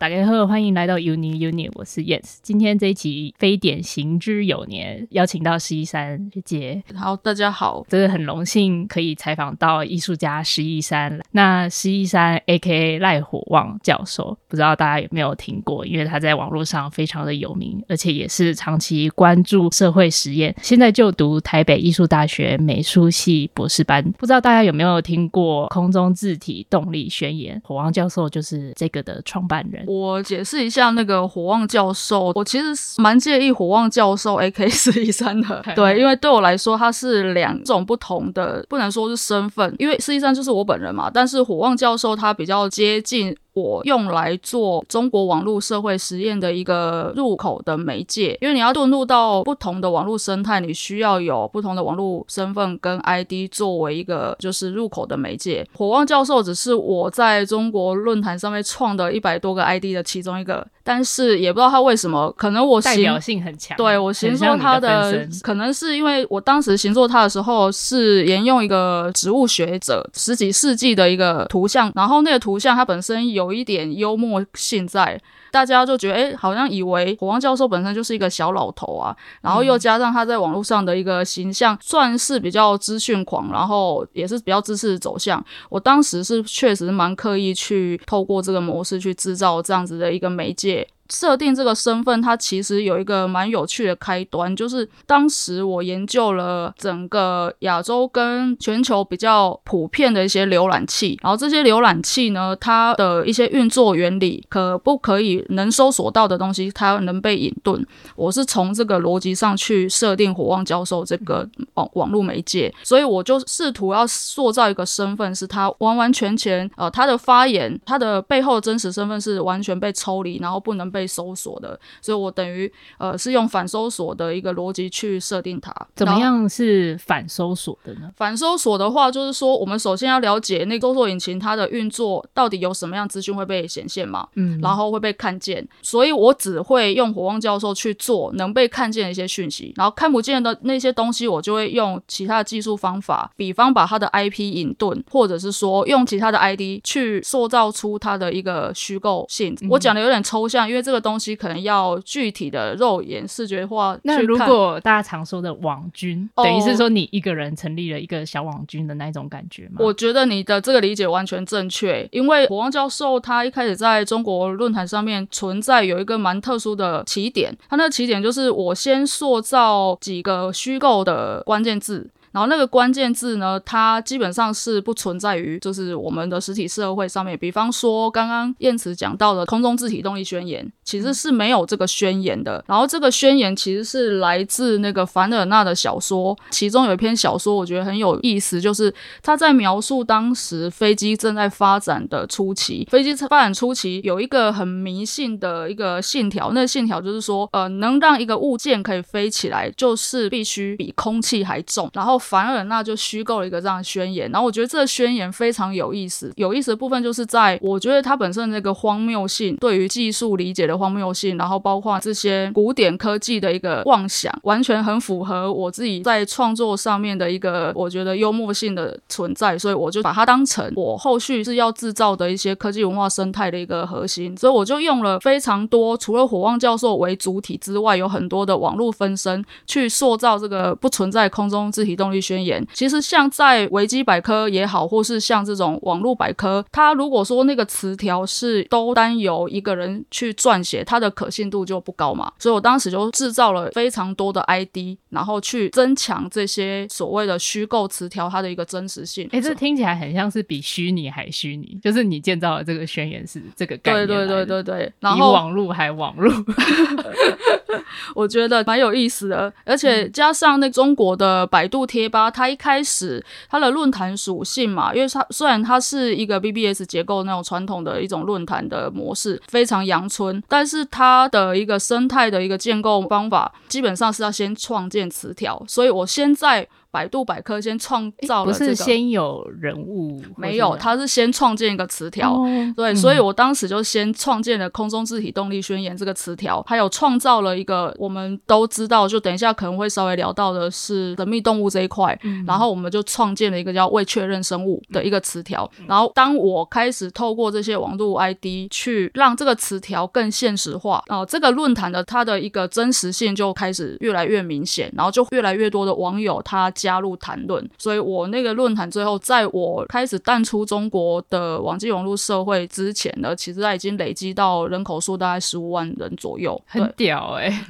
大家好，欢迎来到 Uni Uni，我是 Yes。今天这一期非典行之有年，邀请到石一山学姐。好，大家好，真的很荣幸可以采访到艺术家石一山。那石一山 AKA 赖火旺教授，不知道大家有没有听过？因为他在网络上非常的有名，而且也是长期关注社会实验。现在就读台北艺术大学美术系博士班。不知道大家有没有听过空中字体动力宣言？火旺教授就是这个的创办人。我解释一下那个火旺教授，我其实蛮介意火旺教授 AK 四一三的，对，因为对我来说他是两种不同的，不能说是身份，因为四一三就是我本人嘛，但是火旺教授他比较接近。我用来做中国网络社会实验的一个入口的媒介，因为你要遁入到不同的网络生态，你需要有不同的网络身份跟 ID 作为一个就是入口的媒介。火旺教授只是我在中国论坛上面创的一百多个 ID 的其中一个，但是也不知道他为什么，可能我代表性很强，对，我形塑他的，的可能是因为我当时形塑他的时候是沿用一个植物学者十几世纪的一个图像，然后那个图像它本身有。有一点幽默性在，大家就觉得，哎，好像以为火旺教授本身就是一个小老头啊，然后又加上他在网络上的一个形象，算是比较资讯狂，然后也是比较知识走向。我当时是确实蛮刻意去透过这个模式去制造这样子的一个媒介。设定这个身份，它其实有一个蛮有趣的开端，就是当时我研究了整个亚洲跟全球比较普遍的一些浏览器，然后这些浏览器呢，它的一些运作原理，可不可以能搜索到的东西，它能被隐遁。我是从这个逻辑上去设定火旺教授这个网网络媒介，所以我就试图要塑造一个身份，是他完完全全呃他的发言，他的背后的真实身份是完全被抽离，然后不能被。被搜索的，所以我等于呃是用反搜索的一个逻辑去设定它。怎么样是反搜索的呢？反搜索的话，就是说我们首先要了解那个搜索引擎它的运作到底有什么样资讯会被显现嘛，嗯，然后会被看见。所以我只会用火旺教授去做能被看见的一些讯息，然后看不见的那些东西，我就会用其他的技术方法，比方把他的 IP 隐遁，或者是说用其他的 ID 去塑造出他的一个虚构性。嗯、我讲的有点抽象，因为。这个东西可能要具体的肉眼视觉化。那如果大家常说的网军，等于是说你一个人成立了一个小网军的那种感觉吗？我觉得你的这个理解完全正确，因为火旺教授他一开始在中国论坛上面存在有一个蛮特殊的起点，它那个起点就是我先塑造几个虚构的关键字。然后那个关键字呢，它基本上是不存在于就是我们的实体社会上面。比方说刚刚燕慈讲到的空中自体动力宣言，其实是没有这个宣言的。然后这个宣言其实是来自那个凡尔纳的小说，其中有一篇小说我觉得很有意思，就是他在描述当时飞机正在发展的初期，飞机发展初期有一个很迷信的一个信条，那个信条就是说，呃，能让一个物件可以飞起来，就是必须比空气还重，然后。凡尔纳就虚构了一个这样的宣言，然后我觉得这个宣言非常有意思。有意思的部分就是在我觉得它本身的那个荒谬性，对于技术理解的荒谬性，然后包括这些古典科技的一个妄想，完全很符合我自己在创作上面的一个我觉得幽默性的存在，所以我就把它当成我后续是要制造的一些科技文化生态的一个核心。所以我就用了非常多，除了火旺教授为主体之外，有很多的网络分身去塑造这个不存在空中自体动力宣言，其实像在维基百科也好，或是像这种网络百科，它如果说那个词条是都单由一个人去撰写，它的可信度就不高嘛。所以我当时就制造了非常多的 ID，然后去增强这些所谓的虚构词条它的一个真实性。哎，这听起来很像是比虚拟还虚拟，就是你建造的这个宣言是这个概念，对对对对对，然后比网络还网络，我觉得蛮有意思的，而且加上那中国的百度贴。贴吧，它一开始它的论坛属性嘛，因为它虽然它是一个 BBS 结构那种传统的一种论坛的模式，非常阳春，但是它的一个生态的一个建构方法，基本上是要先创建词条，所以我现在百度百科先创造了、这个，不是先有人物，没有，它是先创建一个词条，哦、对、嗯，所以我当时就先创建了空中自体动力宣言这个词条，还有创造了一个我们都知道，就等一下可能会稍微聊到的是神秘动物这一块、嗯，然后我们就创建了一个叫未确认生物的一个词条、嗯，然后当我开始透过这些网络 ID 去让这个词条更现实化，呃，这个论坛的它的一个真实性就开始越来越明显，然后就越来越多的网友他加入谈论，所以我那个论坛最后在我开始淡出中国的网际网络社会之前呢，其实它已经累积到人口数大概十五万人左右，很屌哎、欸。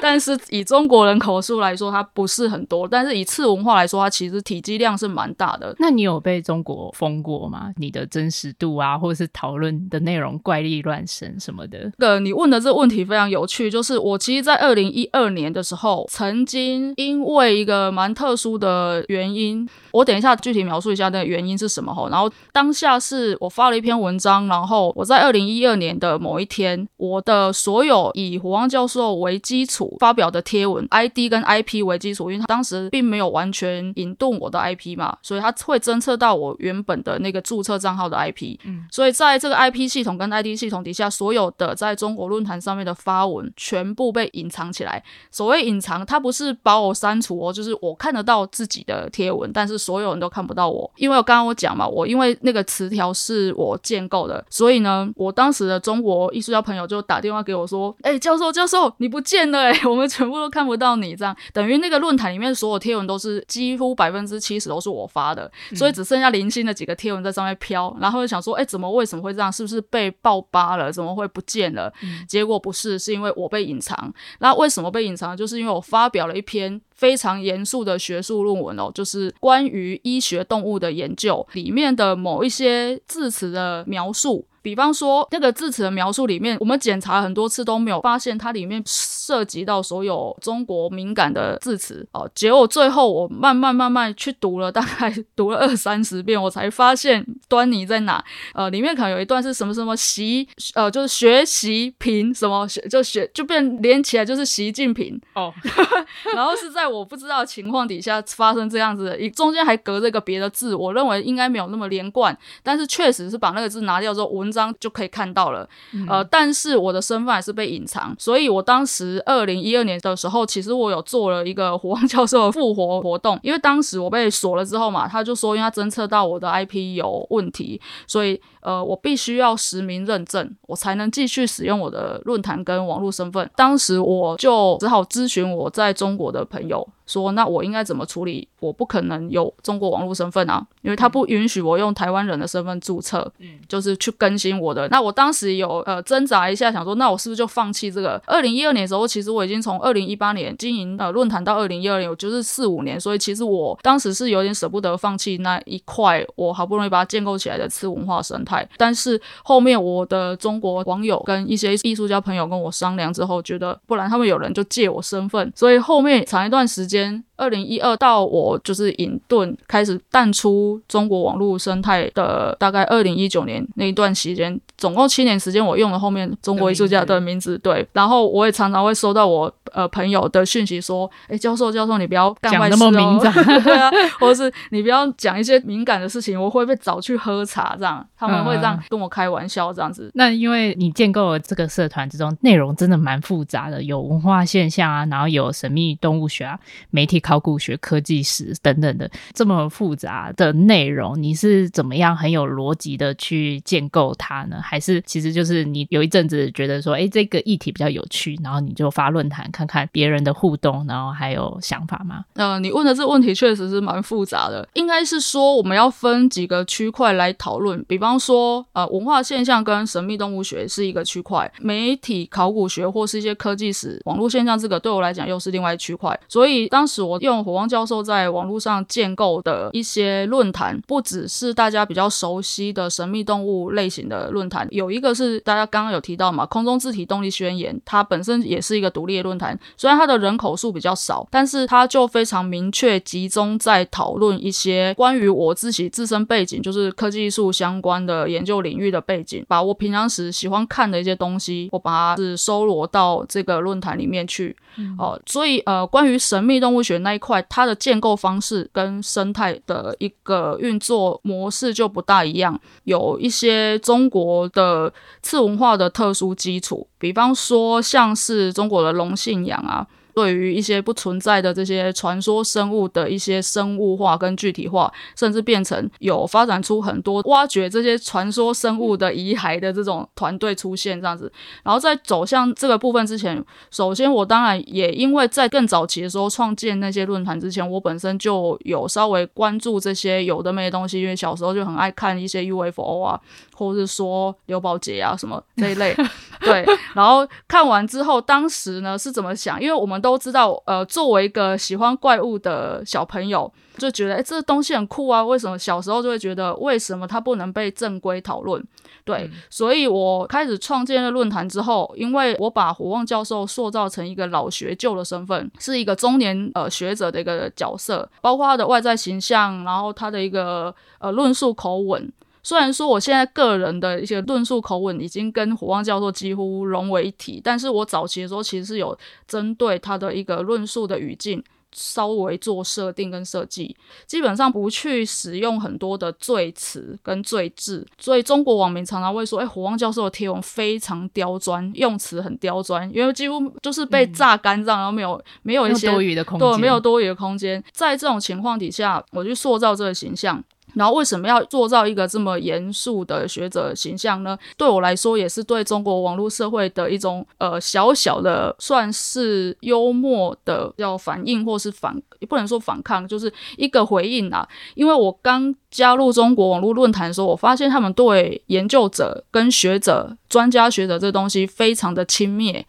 但是以中国人口数来说，它不是很多，但是以次文化来说，它其实体积量是蛮大的。那你有被中国封过吗？你的真实度啊，或者是讨论的内容怪力乱神什么的？呃，你问的这个问题非常有趣，就是我其实，在二零一二年的时候，曾经因为一个蛮特殊的原因。我等一下具体描述一下那个原因是什么吼，然后当下是我发了一篇文章，然后我在二零一二年的某一天，我的所有以胡旺教授为基础发表的贴文，ID 跟 IP 为基础，因为他当时并没有完全引动我的 IP 嘛，所以他会侦测到我原本的那个注册账号的 IP，嗯，所以在这个 IP 系统跟 ID 系统底下，所有的在中国论坛上面的发文全部被隐藏起来。所谓隐藏，它不是把我删除哦，就是我看得到自己的贴文，但是。所有人都看不到我，因为我刚刚我讲嘛，我因为那个词条是我建构的，所以呢，我当时的中国艺术家朋友就打电话给我说：“哎、教授，教授，你不见了、哎，我们全部都看不到你，这样等于那个论坛里面所有贴文都是几乎百分之七十都是我发的，所以只剩下零星的几个贴文在上面飘，然后就想说，哎、怎么为什么会这样？是不是被爆发了？怎么会不见了？结果不是，是因为我被隐藏。那为什么被隐藏？就是因为我发表了一篇。非常严肃的学术论文哦，就是关于医学动物的研究里面的某一些字词的描述。比方说，那个字词的描述里面，我们检查很多次都没有发现它里面涉及到所有中国敏感的字词哦。结果最后我慢慢慢慢去读了，大概 读了二三十遍，我才发现端倪在哪。呃，里面可能有一段是什么什么习，呃，就是学习平什么学就学就变连起来就是习近平哦。然后是在我不知道的情况底下发生这样子的，一中间还隔着一个别的字，我认为应该没有那么连贯，但是确实是把那个字拿掉之后文。张就可以看到了，呃，但是我的身份还是被隐藏，所以我当时二零一二年的时候，其实我有做了一个胡旺教授的复活活动，因为当时我被锁了之后嘛，他就说，因为他侦测到我的 IP 有问题，所以呃，我必须要实名认证，我才能继续使用我的论坛跟网络身份。当时我就只好咨询我在中国的朋友。说那我应该怎么处理？我不可能有中国网络身份啊，因为他不允许我用台湾人的身份注册，嗯，就是去更新我的。那我当时有呃挣扎一下，想说那我是不是就放弃这个？二零一二年的时候，其实我已经从二零一八年经营呃论坛到二零一二年，我就是四五年，所以其实我当时是有点舍不得放弃那一块我好不容易把它建构起来的次文化生态。但是后面我的中国网友跟一些艺术家朋友跟我商量之后，觉得不然他们有人就借我身份，所以后面长一段时间。间二零一二到我就是隐遁开始淡出中国网络生态的大概二零一九年那一段时间，总共七年时间，我用了后面中国艺术家的名字，对，然后我也常常会收到我呃朋友的讯息说，哎，教授教授你不要干坏事哦，讲那么敏感。对啊，或者是你不要讲一些敏感的事情，我会被找去喝茶这样，他们会这样跟我开玩笑这样子。嗯、那因为你建构了这个社团之中，内容真的蛮复杂的，有文化现象啊，然后有神秘动物学啊。媒体考古学、科技史等等的这么复杂的内容，你是怎么样很有逻辑的去建构它呢？还是其实就是你有一阵子觉得说，哎，这个议题比较有趣，然后你就发论坛看看别人的互动，然后还有想法吗？呃，你问的这个问题确实是蛮复杂的，应该是说我们要分几个区块来讨论，比方说，说呃，文化现象跟神秘动物学是一个区块，媒体考古学或是一些科技史、网络现象，这个对我来讲又是另外一区块，所以。当时我用火旺教授在网络上建构的一些论坛，不只是大家比较熟悉的神秘动物类型的论坛，有一个是大家刚刚有提到嘛，空中自体动力宣言，它本身也是一个独立的论坛，虽然它的人口数比较少，但是它就非常明确集中在讨论一些关于我自己自身背景，就是科技艺术相关的研究领域的背景，把我平常时喜欢看的一些东西，我把它是收罗到这个论坛里面去。嗯、哦，所以呃，关于神秘动物学那一块，它的建构方式跟生态的一个运作模式就不大一样，有一些中国的次文化的特殊基础，比方说像是中国的龙信仰啊。对于一些不存在的这些传说生物的一些生物化跟具体化，甚至变成有发展出很多挖掘这些传说生物的遗骸的这种团队出现这样子。然后在走向这个部分之前，首先我当然也因为在更早期的时候创建那些论坛之前，我本身就有稍微关注这些有的没的东西，因为小时候就很爱看一些 UFO 啊。或者是说刘宝杰啊什么这一类，对，然后看完之后，当时呢是怎么想？因为我们都知道，呃，作为一个喜欢怪物的小朋友，就觉得，诶，这东西很酷啊！为什么小时候就会觉得，为什么它不能被正规讨论？对，嗯、所以我开始创建了论坛之后，因为我把火旺教授塑造成一个老学究的身份，是一个中年呃学者的一个角色，包括他的外在形象，然后他的一个呃论述口吻。虽然说我现在个人的一些论述口吻已经跟火旺教授几乎融为一体，但是我早期的时候其实是有针对他的一个论述的语境稍微做设定跟设计，基本上不去使用很多的赘词跟赘字，所以中国网民常常会说：“哎，火旺教授的贴文非常刁钻，用词很刁钻，因为几乎就是被榨干这样，然后没有没有一些多余的空间，对，没有多余的空间。在这种情况底下，我去塑造这个形象。”然后为什么要做造一个这么严肃的学者形象呢？对我来说，也是对中国网络社会的一种呃小小的算是幽默的要反应，或是反不能说反抗，就是一个回应啊。因为我刚加入中国网络论坛的时候，我发现他们对研究者跟学者、专家学者这东西非常的轻蔑。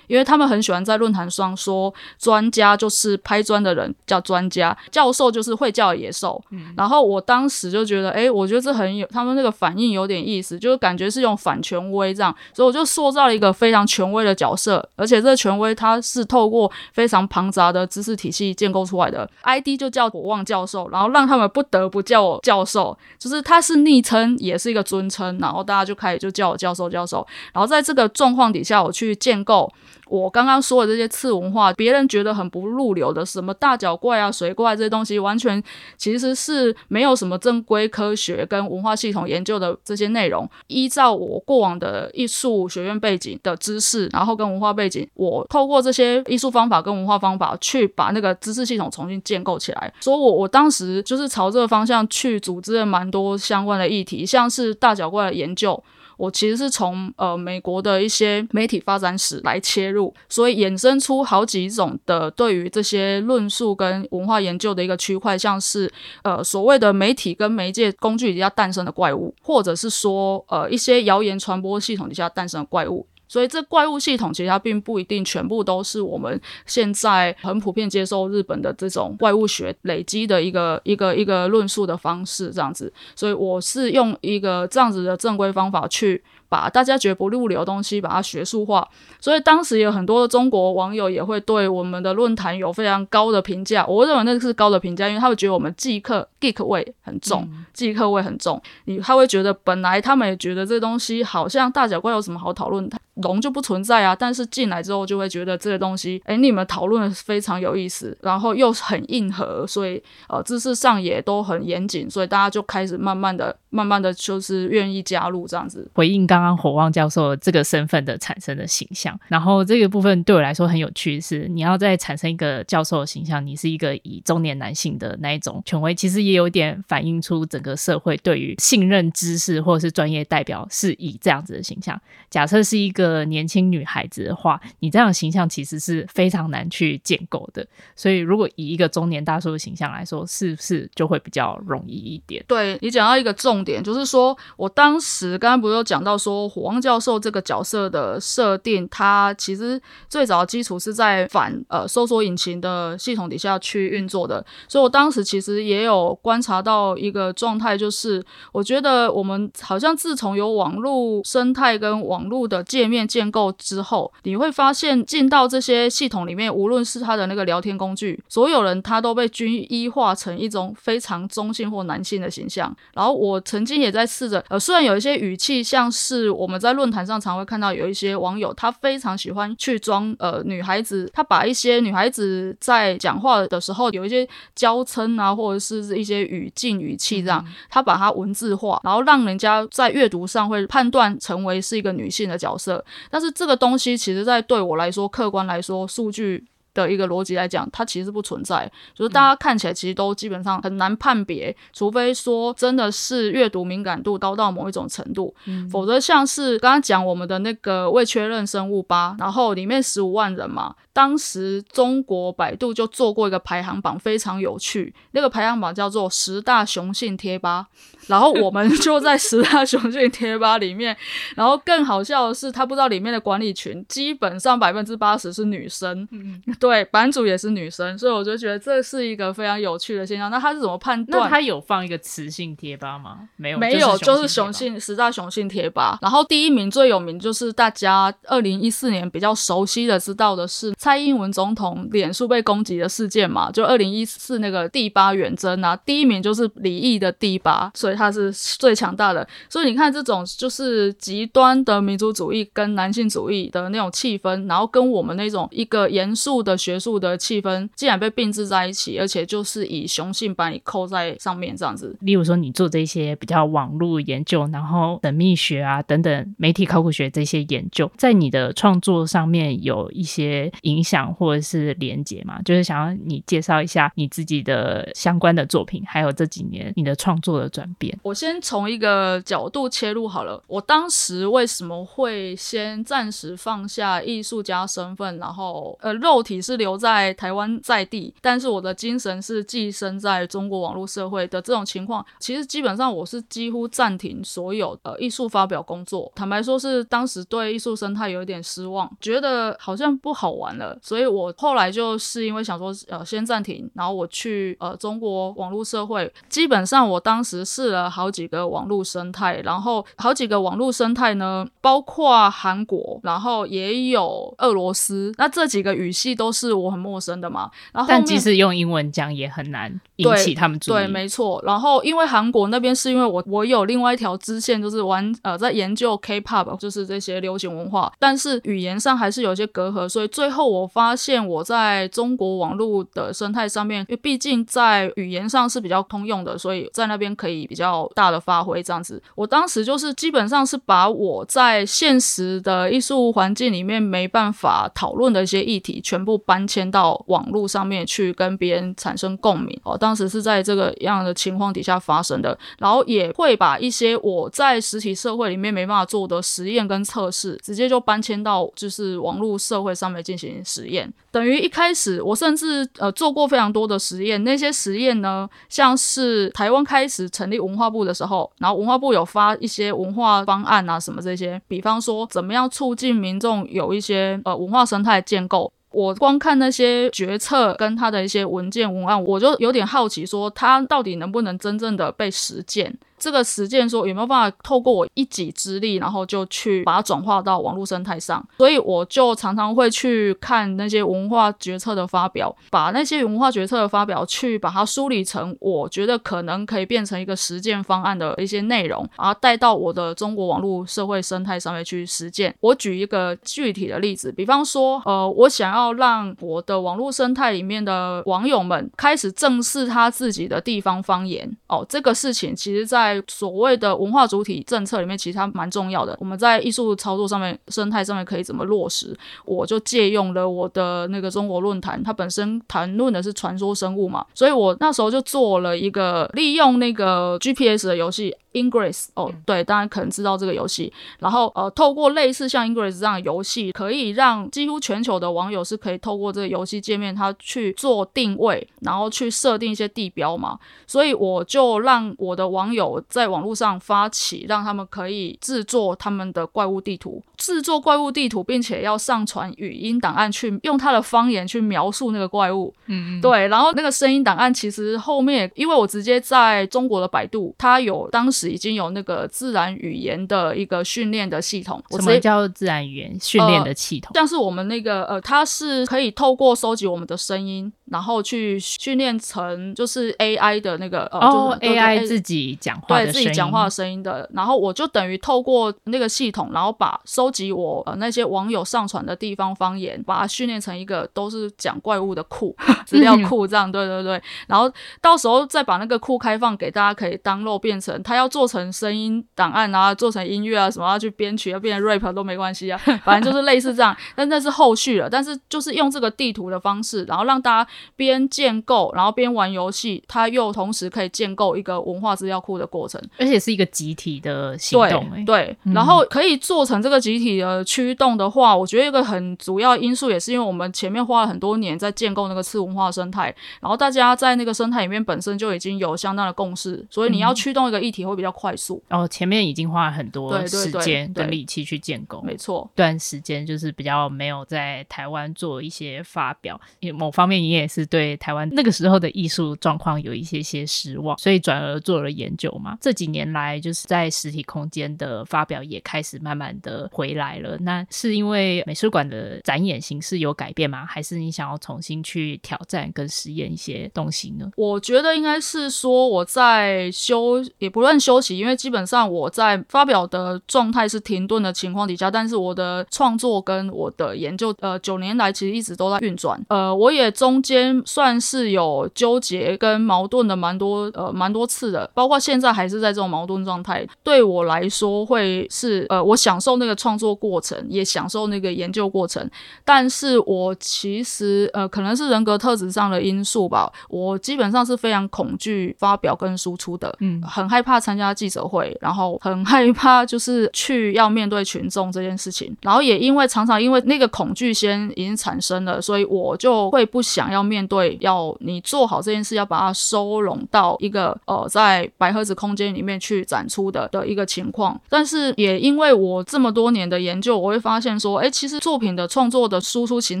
因为他们很喜欢在论坛上说，专家就是拍砖的人叫专家，教授就是会叫野兽。嗯、然后我当时就觉得，哎，我觉得这很有，他们那个反应有点意思，就是感觉是用反权威这样，所以我就塑造了一个非常权威的角色，而且这个权威他是透过非常庞杂的知识体系建构出来的，ID 就叫火旺教授，然后让他们不得不叫我教授，就是他是昵称也是一个尊称，然后大家就开始就叫我教授教授，然后在这个状况底下，我去建构。我刚刚说的这些次文化，别人觉得很不入流的，什么大脚怪啊、水怪这些东西，完全其实是没有什么正规科学跟文化系统研究的这些内容。依照我过往的艺术学院背景的知识，然后跟文化背景，我透过这些艺术方法跟文化方法，去把那个知识系统重新建构起来。所以我我当时就是朝这个方向去组织了蛮多相关的议题，像是大脚怪的研究。我其实是从呃美国的一些媒体发展史来切入，所以衍生出好几种的对于这些论述跟文化研究的一个区块，像是呃所谓的媒体跟媒介工具底下诞生的怪物，或者是说呃一些谣言传播系统底下诞生的怪物。所以这怪物系统其实它并不一定全部都是我们现在很普遍接受日本的这种怪物学累积的一个一个一个论述的方式这样子。所以我是用一个这样子的正规方法去。把大家觉得不入流的东西，把它学术化，所以当时有很多的中国网友也会对我们的论坛有非常高的评价。我认为那是高的评价，因为他会觉得我们即刻 geek 味很重，既客味很重。你他会觉得本来他们也觉得这东西好像大脚怪有什么好讨论，龙就不存在啊。但是进来之后就会觉得这个东西，哎，你们讨论的非常有意思，然后又很硬核，所以呃知识上也都很严谨，所以大家就开始慢慢的、慢慢的就是愿意加入这样子回应刚。刚刚火旺教授这个身份的产生的形象，然后这个部分对我来说很有趣是，你要再产生一个教授的形象，你是一个以中年男性的那一种权威，其实也有点反映出整个社会对于信任知识或者是专业代表是以这样子的形象。假设是一个年轻女孩子的话，你这样的形象其实是非常难去建构的。所以，如果以一个中年大叔的形象来说，是不是就会比较容易一点？对，你讲到一个重点，就是说我当时刚刚不是有讲到说。说，火王教授这个角色的设定，它其实最早的基础是在反呃搜索引擎的系统底下去运作的。所以我当时其实也有观察到一个状态，就是我觉得我们好像自从有网络生态跟网络的界面建构之后，你会发现进到这些系统里面，无论是它的那个聊天工具，所有人他都被均一化成一种非常中性或男性的形象。然后我曾经也在试着，呃，虽然有一些语气像是我们在论坛上常会看到有一些网友，他非常喜欢去装呃女孩子，他把一些女孩子在讲话的时候有一些娇嗔啊，或者是一些语境语气这样，他把它文字化，然后让人家在阅读上会判断成为是一个女性的角色。但是这个东西其实在对我来说，客观来说，数据。的一个逻辑来讲，它其实不存在，就是大家看起来其实都基本上很难判别，除非说真的是阅读敏感度高到某一种程度，嗯、否则像是刚刚讲我们的那个未确认生物吧，然后里面十五万人嘛，当时中国百度就做过一个排行榜，非常有趣，那个排行榜叫做十大雄性贴吧。然后我们就在十大雄性贴吧里面，然后更好笑的是，他不知道里面的管理群基本上百分之八十是女生，嗯、对，版主也是女生，所以我就觉得这是一个非常有趣的现象。那他是怎么判断？那他有放一个雌性贴吧吗？没有，没有，就是雄性十大雄性贴吧。然后第一名最有名就是大家二零一四年比较熟悉的知道的是蔡英文总统脸书被攻击的事件嘛，就二零一四那个第八远征啊，第一名就是李毅的第八，所以。他是最强大的，所以你看这种就是极端的民族主义跟男性主义的那种气氛，然后跟我们那种一个严肃的学术的气氛，竟然被并置在一起，而且就是以雄性把你扣在上面这样子。例如说，你做这些比较网络研究，然后神秘学啊等等媒体考古学这些研究，在你的创作上面有一些影响或者是连接吗？就是想要你介绍一下你自己的相关的作品，还有这几年你的创作的转变。我先从一个角度切入好了。我当时为什么会先暂时放下艺术家身份，然后呃，肉体是留在台湾在地，但是我的精神是寄生在中国网络社会的这种情况，其实基本上我是几乎暂停所有的艺术发表工作。坦白说，是当时对艺术生态有一点失望，觉得好像不好玩了，所以我后来就是因为想说，呃，先暂停，然后我去呃中国网络社会，基本上我当时是试了。好几个网络生态，然后好几个网络生态呢，包括韩国，然后也有俄罗斯。那这几个语系都是我很陌生的嘛。然后但即使用英文讲也很难引起他们注意。对，对，没错。然后因为韩国那边是因为我我有另外一条支线，就是玩呃在研究 K-pop，就是这些流行文化，但是语言上还是有些隔阂，所以最后我发现我在中国网络的生态上面，因为毕竟在语言上是比较通用的，所以在那边可以比较。比较大的发挥这样子，我当时就是基本上是把我在现实的艺术环境里面没办法讨论的一些议题，全部搬迁到网络上面去跟别人产生共鸣。哦，当时是在这个样的情况底下发生的，然后也会把一些我在实体社会里面没办法做的实验跟测试，直接就搬迁到就是网络社会上面进行实验。等于一开始我甚至呃做过非常多的实验，那些实验呢，像是台湾开始成立文化部的时候，然后文化部有发一些文化方案啊，什么这些，比方说怎么样促进民众有一些呃文化生态建构。我光看那些决策跟他的一些文件文案，我就有点好奇，说他到底能不能真正的被实践。这个实践说有没有办法透过我一己之力，然后就去把它转化到网络生态上？所以我就常常会去看那些文化决策的发表，把那些文化决策的发表去把它梳理成我觉得可能可以变成一个实践方案的一些内容，然后带到我的中国网络社会生态上面去实践。我举一个具体的例子，比方说，呃，我想要让我的网络生态里面的网友们开始正视他自己的地方方言。哦，这个事情其实在在所谓的文化主体政策里面，其实它蛮重要的。我们在艺术操作上面、生态上面可以怎么落实？我就借用了我的那个中国论坛，它本身谈论的是传说生物嘛，所以我那时候就做了一个利用那个 GPS 的游戏 Ingress 哦，对，当然可能知道这个游戏。然后呃，透过类似像 Ingress 这样的游戏，可以让几乎全球的网友是可以透过这个游戏界面，他去做定位，然后去设定一些地标嘛。所以我就让我的网友在网络上发起，让他们可以制作他们的怪物地图，制作怪物地图，并且要上传语音档案，去用他的方言去描述那个怪物。嗯嗯，对。然后那个声音档案其实后面，因为我直接在中国的百度，它有当时。已经有那个自然语言的一个训练的系统。什么叫自然语言训练的系统？呃，像是我们那个呃，它是可以透过收集我们的声音。然后去训练成就是 AI 的那个呃，哦，AI 自己讲话的对自己讲话的声音的。然后我就等于透过那个系统，然后把收集我呃那些网友上传的地方方言，把它训练成一个都是讲怪物的库 资料库这样。对对对。然后到时候再把那个库开放给大家可以 download，变成他要做成声音档案啊，做成音乐啊什么要去编曲，要变成 rap 都没关系啊，反正就是类似这样。但那是后续了。但是就是用这个地图的方式，然后让大家。边建构，然后边玩游戏，它又同时可以建构一个文化资料库的过程，而且是一个集体的行动。对，然后可以做成这个集体的驱动的话，我觉得一个很主要因素也是因为我们前面花了很多年在建构那个次文化生态，然后大家在那个生态里面本身就已经有相当的共识，所以你要驱动一个议题会比较快速。然后、嗯哦、前面已经花了很多时间跟力气去建构，没错。段时间就是比较没有在台湾做一些发表，因为某方面你也是对。台湾那个时候的艺术状况有一些些失望，所以转而做了研究嘛。这几年来，就是在实体空间的发表也开始慢慢的回来了。那是因为美术馆的展演形式有改变吗？还是你想要重新去挑战跟实验一些东西呢？我觉得应该是说我在休，也不论休息，因为基本上我在发表的状态是停顿的情况底下，但是我的创作跟我的研究，呃，九年来其实一直都在运转。呃，我也中间。算是有纠结跟矛盾的蛮多，呃，蛮多次的，包括现在还是在这种矛盾状态。对我来说，会是呃，我享受那个创作过程，也享受那个研究过程。但是我其实呃，可能是人格特质上的因素吧，我基本上是非常恐惧发表跟输出的，嗯，很害怕参加记者会，然后很害怕就是去要面对群众这件事情。然后也因为常常因为那个恐惧先已经产生了，所以我就会不想要面对。要你做好这件事，要把它收拢到一个呃，在白盒子空间里面去展出的的一个情况。但是也因为我这么多年的研究，我会发现说，哎，其实作品的创作的输出形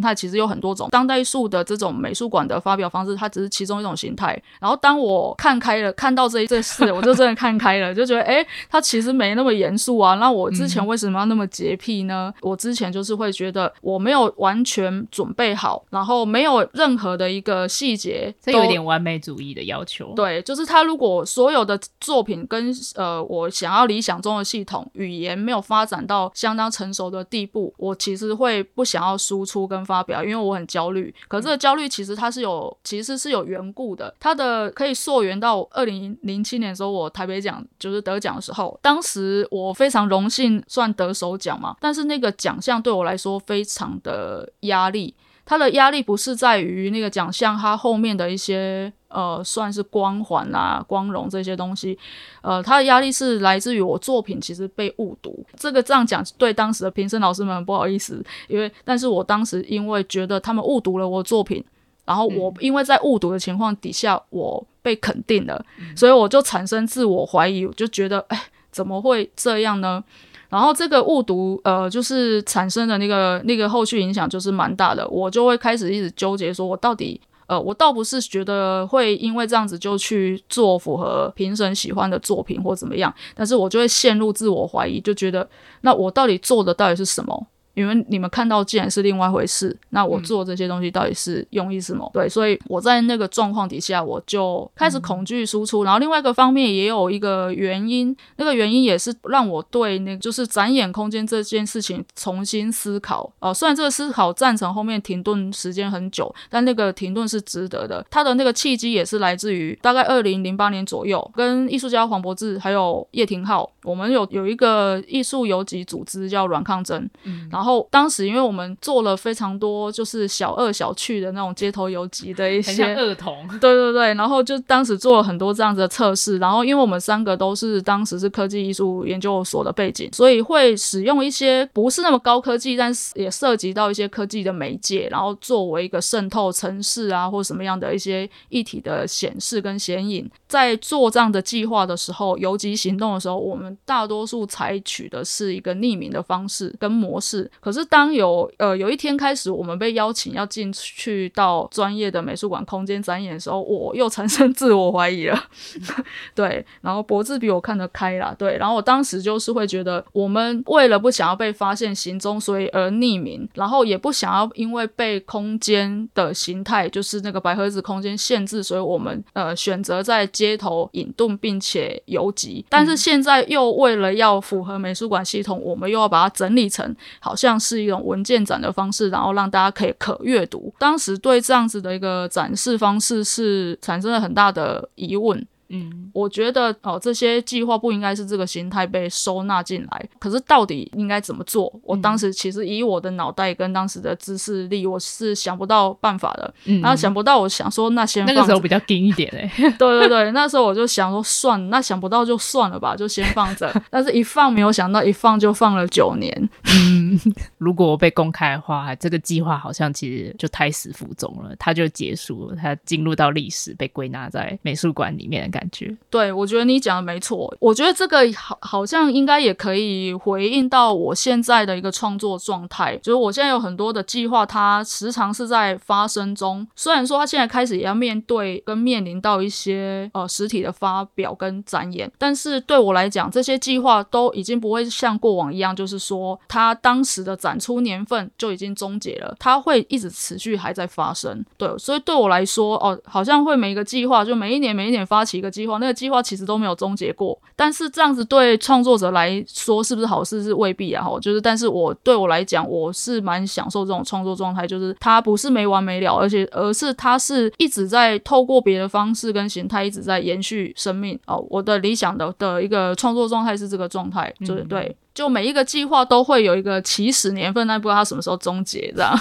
态其实有很多种。当代艺术的这种美术馆的发表方式，它只是其中一种形态。然后当我看开了，看到这一这事，我就真的看开了，就觉得，哎，它其实没那么严肃啊。那我之前为什么要那么洁癖呢？嗯、我之前就是会觉得我没有完全准备好，然后没有任何的一个。细节，这有点完美主义的要求。对，就是他如果所有的作品跟呃我想要理想中的系统语言没有发展到相当成熟的地步，我其实会不想要输出跟发表，因为我很焦虑。可是这个焦虑其实它是有，其实是有缘故的。它的可以溯源到二零零七年的时候，我台北奖就是得奖的时候，当时我非常荣幸算得首奖嘛，但是那个奖项对我来说非常的压力。它的压力不是在于那个奖项，它后面的一些呃，算是光环啦、光荣这些东西，呃，他的压力是来自于我作品其实被误读。这个这样讲对当时的评审老师们很不好意思，因为但是我当时因为觉得他们误读了我作品，然后我因为在误读的情况底下，我被肯定了，嗯、所以我就产生自我怀疑，我就觉得哎，怎么会这样呢？然后这个误读，呃，就是产生的那个那个后续影响就是蛮大的，我就会开始一直纠结，说我到底，呃，我倒不是觉得会因为这样子就去做符合评审喜欢的作品或怎么样，但是我就会陷入自我怀疑，就觉得那我到底做的到底是什么？因为你们看到既然是另外一回事，那我做这些东西到底是用意是什么？嗯、对，所以我在那个状况底下，我就开始恐惧输出。嗯、然后另外一个方面也有一个原因，那个原因也是让我对那个就是展演空间这件事情重新思考。呃，虽然这个思考赞成后面停顿时间很久，但那个停顿是值得的。它的那个契机也是来自于大概二零零八年左右，跟艺术家黄博志还有叶廷浩。我们有有一个艺术游击组织叫软抗争，嗯，然后当时因为我们做了非常多就是小恶小趣的那种街头游击的一些儿童，对对对，然后就当时做了很多这样子的测试，然后因为我们三个都是当时是科技艺术研究所的背景，所以会使用一些不是那么高科技，但是也涉及到一些科技的媒介，然后作为一个渗透城市啊或什么样的一些一体的显示跟显影，在做这样的计划的时候，游击行动的时候，我们大多数采取的是一个匿名的方式跟模式。可是当有呃有一天开始，我们被邀请要进去到专业的美术馆空间展演的时候，我又产生自我怀疑了。对，然后博智比我看得开啦。对，然后我当时就是会觉得，我们为了不想要被发现行踪，所以而匿名，然后也不想要因为被空间的形态，就是那个白盒子空间限制，所以我们呃选择在街头隐遁并且游击。但是现在又为了要符合美术馆系统，我们又要把它整理成好像是一种文件展的方式，然后让大家可以可阅读。当时对这样子的一个展示方式是产生了很大的疑问。嗯，我觉得哦，这些计划不应该是这个形态被收纳进来。可是到底应该怎么做？我当时其实以我的脑袋跟当时的知识力，我是想不到办法的。嗯，然后想不到，我想说那先放那个时候比较硬一点 哎。对对对，那时候我就想说算，那想不到就算了吧，就先放着。但是一放没有想到，一放就放了九年。嗯，如果被公开的话，这个计划好像其实就胎死腹中了，它就结束了，它进入到历史，被归纳在美术馆里面的感觉。感觉对，我觉得你讲的没错。我觉得这个好，好像应该也可以回应到我现在的一个创作状态。就是我现在有很多的计划，它时常是在发生中。虽然说它现在开始也要面对跟面临到一些呃实体的发表跟展演，但是对我来讲，这些计划都已经不会像过往一样，就是说它当时的展出年份就已经终结了，它会一直持续还在发生。对，所以对我来说，哦，好像会每一个计划就每一年每一年发起一个计划那个计划其实都没有终结过，但是这样子对创作者来说是不是好事？是未必啊。哈，就是，但是我对我来讲，我是蛮享受这种创作状态，就是它不是没完没了，而且而是它是一直在透过别的方式跟形态一直在延续生命。哦，我的理想的的一个创作状态是这个状态，就是对。就每一个计划都会有一个起始年份，但不知道它什么时候终结，这样。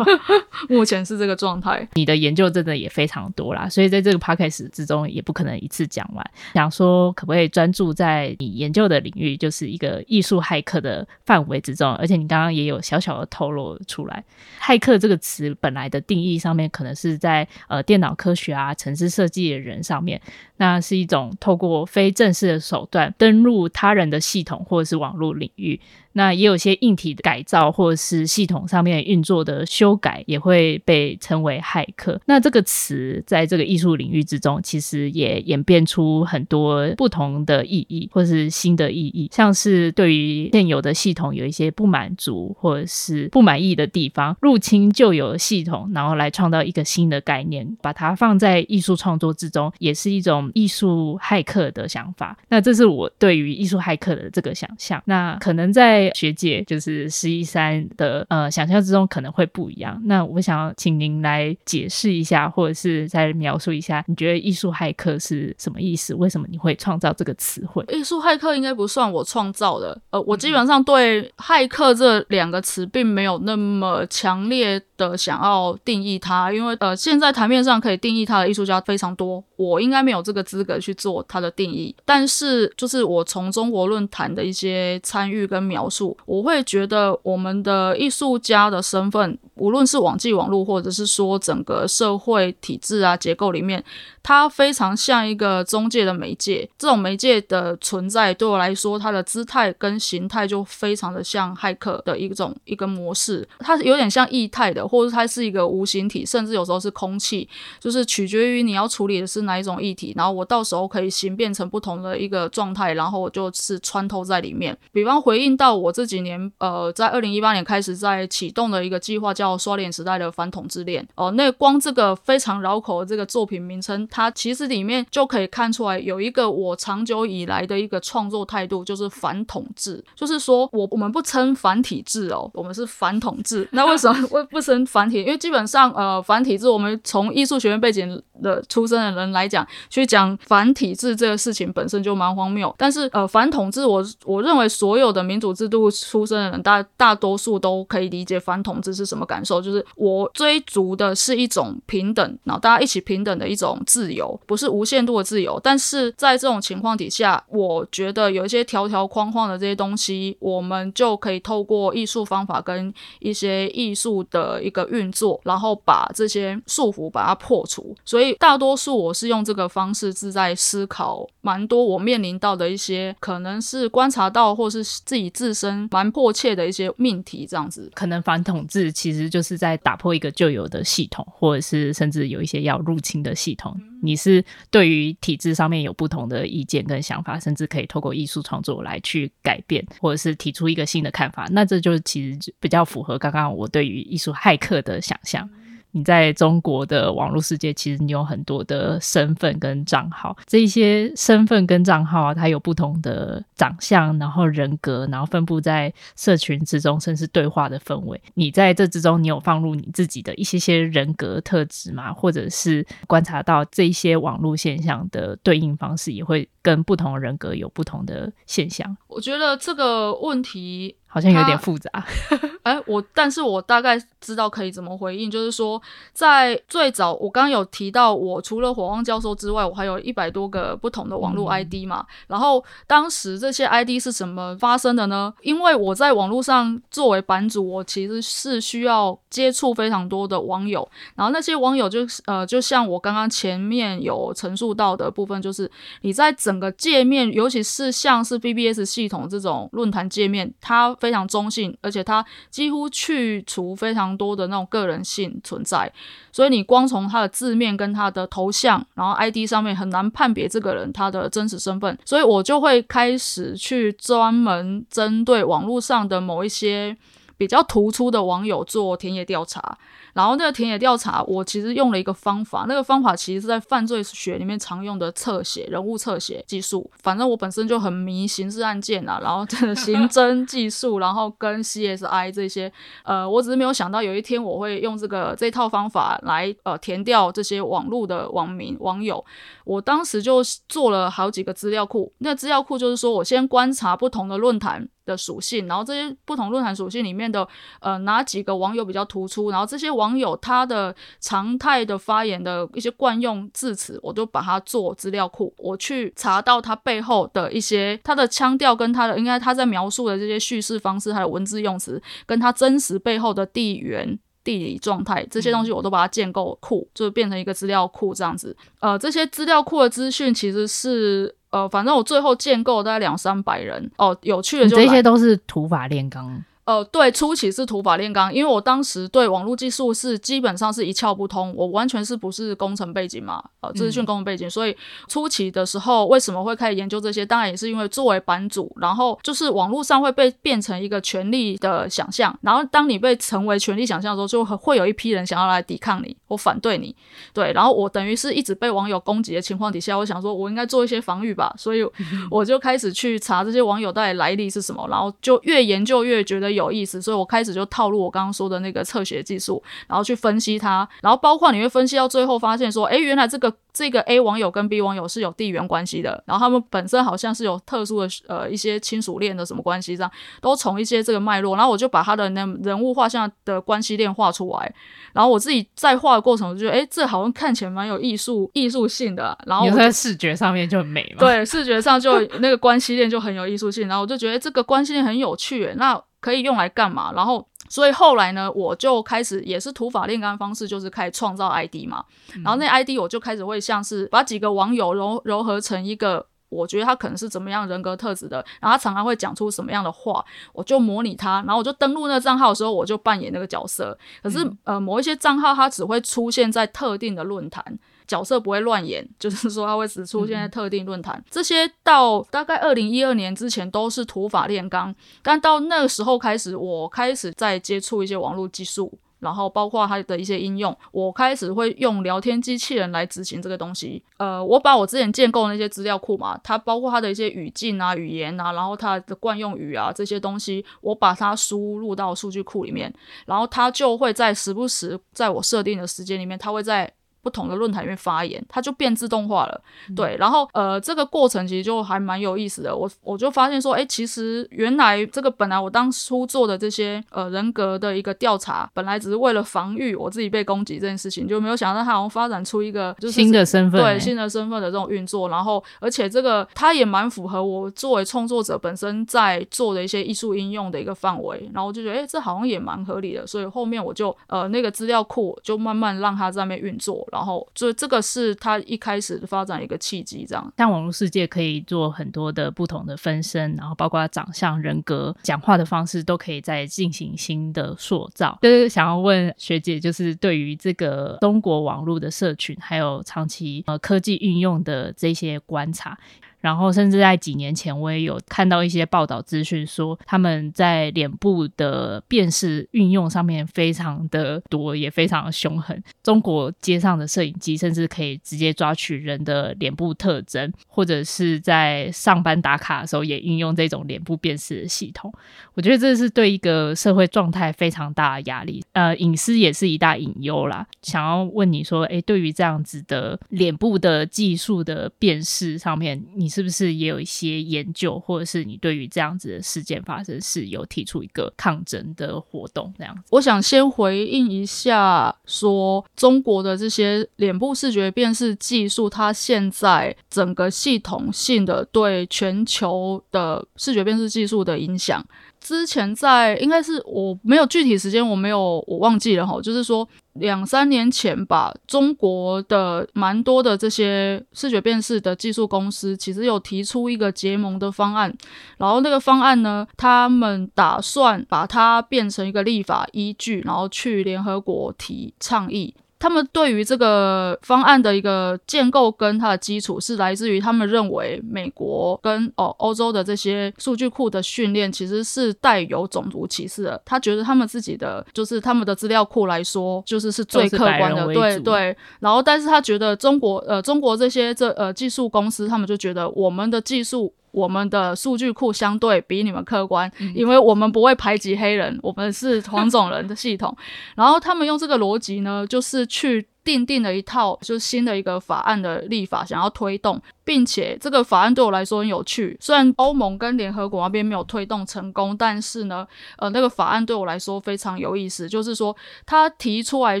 目前是这个状态。你的研究真的也非常多啦，所以在这个 podcast 之中也不可能一次讲完。想说可不可以专注在你研究的领域，就是一个艺术骇客的范围之中？而且你刚刚也有小小的透露出来，骇客这个词本来的定义上面，可能是在呃电脑科学啊、城市设计的人上面，那是一种透过非正式的手段登入他人的系统或者是网络领域。那也有些硬体的改造，或者是系统上面运作的修改，也会被称为骇客。那这个词在这个艺术领域之中，其实也演变出很多不同的意义，或是新的意义。像是对于现有的系统有一些不满足，或者是不满意的地方，入侵旧有的系统，然后来创造一个新的概念，把它放在艺术创作之中，也是一种艺术骇客的想法。那这是我对于艺术骇客的这个想象。那可能在学界就是十一三的呃想象之中可能会不一样。那我想要请您来解释一下，或者是再描述一下，你觉得艺术骇客是什么意思？为什么你会创造这个词汇？艺术骇客应该不算我创造的。呃，我基本上对骇客这两个词并没有那么强烈的想要定义它，因为呃现在台面上可以定义它的艺术家非常多，我应该没有这个资格去做它的定义。但是就是我从中国论坛的一些参与跟描述，我会觉得我们的艺术家的身份，无论是网际网络，或者是说整个社会体制啊结构里面，它非常像一个中介的媒介。这种媒介的存在，对我来说，它的姿态跟形态就非常的像骇客的一种一个模式。它有点像液态的，或者它是一个无形体，甚至有时候是空气，就是取决于你要处理的是哪一种液体，然后我到时候可以形变成不同的一个状态，然后我就是穿透在里面。比方回应到。我这几年，呃，在二零一八年开始在启动的一个计划叫刷脸时代的反统治恋哦。那光这个非常绕口的这个作品名称，它其实里面就可以看出来有一个我长久以来的一个创作态度，就是反统治，就是说我我们不称反体制哦，我们是反统治。那为什么会不称反体？因为基本上呃反体制，我们从艺术学院背景的出身的人来讲，去讲反体制这个事情本身就蛮荒谬。但是呃反统治，我我认为所有的民主制度出身的人，大大多数都可以理解反统治是什么感受，就是我追逐的是一种平等，然后大家一起平等的一种自由，不是无限度的自由。但是在这种情况底下，我觉得有一些条条框框的这些东西，我们就可以透过艺术方法跟一些艺术的一个运作，然后把这些束缚把它破除。所以大多数我是用这个方式是在思考蛮多我面临到的一些可能是观察到或是自己自身蛮迫切的一些命题，这样子。可能反统治其实就是在打破一个旧有的系统，或者是甚至有一些要入侵的系统。你是对于体制上面有不同的意见跟想法，甚至可以透过艺术创作来去改变，或者是提出一个新的看法。那这就其实比较符合刚刚我对于艺术骇客的想象。你在中国的网络世界，其实你有很多的身份跟账号，这一些身份跟账号啊，它有不同的长相，然后人格，然后分布在社群之中，甚至对话的氛围。你在这之中，你有放入你自己的一些些人格特质吗？或者是观察到这些网络现象的对应方式，也会跟不同人格有不同的现象？我觉得这个问题。好像有点复杂，哎、欸，我但是我大概知道可以怎么回应，就是说，在最早我刚刚有提到，我除了火旺教授之外，我还有一百多个不同的网络 ID 嘛。嗯、然后当时这些 ID 是怎么发生的呢？因为我在网络上作为版主，我其实是需要接触非常多的网友，然后那些网友就呃，就像我刚刚前面有陈述到的部分，就是你在整个界面，尤其是像是 BBS 系统这种论坛界面，它非常中性，而且他几乎去除非常多的那种个人性存在，所以你光从他的字面跟他的头像，然后 ID 上面很难判别这个人他的真实身份，所以我就会开始去专门针对网络上的某一些比较突出的网友做田野调查。然后那个田野调查，我其实用了一个方法，那个方法其实是在犯罪学里面常用的侧写人物侧写技术。反正我本身就很迷刑事案件啊，然后这个刑侦 技术，然后跟 CSI 这些，呃，我只是没有想到有一天我会用这个这套方法来呃填掉这些网络的网民网友。我当时就做了好几个资料库，那资料库就是说我先观察不同的论坛的属性，然后这些不同论坛属性里面的呃哪几个网友比较突出，然后这些网友他的常态的发言的一些惯用字词，我就把它做资料库，我去查到他背后的一些他的腔调跟他的应该他在描述的这些叙事方式还有文字用词，跟他真实背后的地缘地理状态这些东西，我都把它建构库，就变成一个资料库这样子。呃，这些资料库的资讯其实是。呃，反正我最后建构大概两三百人哦。有趣的就，这些都是土法炼钢。呃，对，初期是土法炼钢，因为我当时对网络技术是基本上是一窍不通，我完全是不是工程背景嘛，呃，资讯工程背景，嗯、所以初期的时候为什么会开始研究这些？当然也是因为作为版主，然后就是网络上会被变成一个权力的想象，然后当你被成为权力想象的时候，就会有一批人想要来抵抗你或反对你，对，然后我等于是一直被网友攻击的情况底下，我想说我应该做一些防御吧，所以 我就开始去查这些网友到底来历是什么，然后就越研究越觉得有。有意思，所以我开始就套路我刚刚说的那个测写技术，然后去分析它，然后包括你会分析到最后发现说，诶，原来这个这个 A 网友跟 B 网友是有地缘关系的，然后他们本身好像是有特殊的呃一些亲属链的什么关系，这样都从一些这个脉络，然后我就把他的那人物画像的关系链画出来，然后我自己在画的过程，我就觉得，诶，这好像看起来蛮有艺术艺术性的，然后我在视觉上面就很美嘛，对，视觉上就那个关系链就很有艺术性，然后我就觉得这个关系链很有趣，那。可以用来干嘛？然后，所以后来呢，我就开始也是土法炼钢方式，就是开始创造 ID 嘛。然后那 ID 我就开始会像是把几个网友揉揉合成一个，我觉得他可能是怎么样人格特质的，然后他常常会讲出什么样的话，我就模拟他，然后我就登录那个账号的时候，我就扮演那个角色。可是呃，某一些账号它只会出现在特定的论坛。角色不会乱演，就是说他会只出现在特定论坛。嗯、这些到大概二零一二年之前都是土法炼钢，但到那个时候开始，我开始在接触一些网络技术。然后包括它的一些应用，我开始会用聊天机器人来执行这个东西。呃，我把我之前建构的那些资料库嘛，它包括它的一些语境啊、语言啊，然后它的惯用语啊这些东西，我把它输入到数据库里面，然后它就会在时不时在我设定的时间里面，它会在。不同的论坛里面发言，它就变自动化了，嗯、对。然后呃，这个过程其实就还蛮有意思的。我我就发现说，哎，其实原来这个本来我当初做的这些呃人格的一个调查，本来只是为了防御我自己被攻击这件事情，就没有想到它好像发展出一个就是新的身份，对新的身份的这种运作。然后而且这个它也蛮符合我作为创作者本身在做的一些艺术应用的一个范围。然后我就觉得，哎，这好像也蛮合理的。所以后面我就呃那个资料库就慢慢让它在那边运作。然后，所以这个是他一开始发展一个契机，这样。像网络世界可以做很多的不同的分身，然后包括长相、人格、讲话的方式，都可以再进行新的塑造。就是想要问学姐，就是对于这个中国网络的社群，还有长期呃科技运用的这些观察。然后，甚至在几年前，我也有看到一些报道资讯，说他们在脸部的辨识运用上面非常的多，也非常的凶狠。中国街上的摄影机甚至可以直接抓取人的脸部特征，或者是在上班打卡的时候也运用这种脸部辨识的系统。我觉得这是对一个社会状态非常大的压力，呃，隐私也是一大隐忧啦。想要问你说，诶，对于这样子的脸部的技术的辨识上面，你是不是也有一些研究，或者是你对于这样子的事件发生是有提出一个抗争的活动这样子？我想先回应一下，说中国的这些脸部视觉辨识技术，它现在整个系统性的对全球的视觉辨识技术的影响。之前在应该是我没有具体时间，我没有我忘记了哈，就是说两三年前吧，中国的蛮多的这些视觉辨识的技术公司，其实有提出一个结盟的方案，然后那个方案呢，他们打算把它变成一个立法依据，然后去联合国提倡议。他们对于这个方案的一个建构跟它的基础是来自于他们认为美国跟哦欧洲的这些数据库的训练其实是带有种族歧视的。他觉得他们自己的就是他们的资料库来说就是是最客观的，对对。然后，但是他觉得中国呃中国这些这呃技术公司，他们就觉得我们的技术。我们的数据库相对比你们客观，因为我们不会排挤黑人，我们是黄种人的系统。然后他们用这个逻辑呢，就是去。定定了一套就是新的一个法案的立法，想要推动，并且这个法案对我来说很有趣。虽然欧盟跟联合国那边没有推动成功，但是呢，呃，那个法案对我来说非常有意思。就是说，他提出来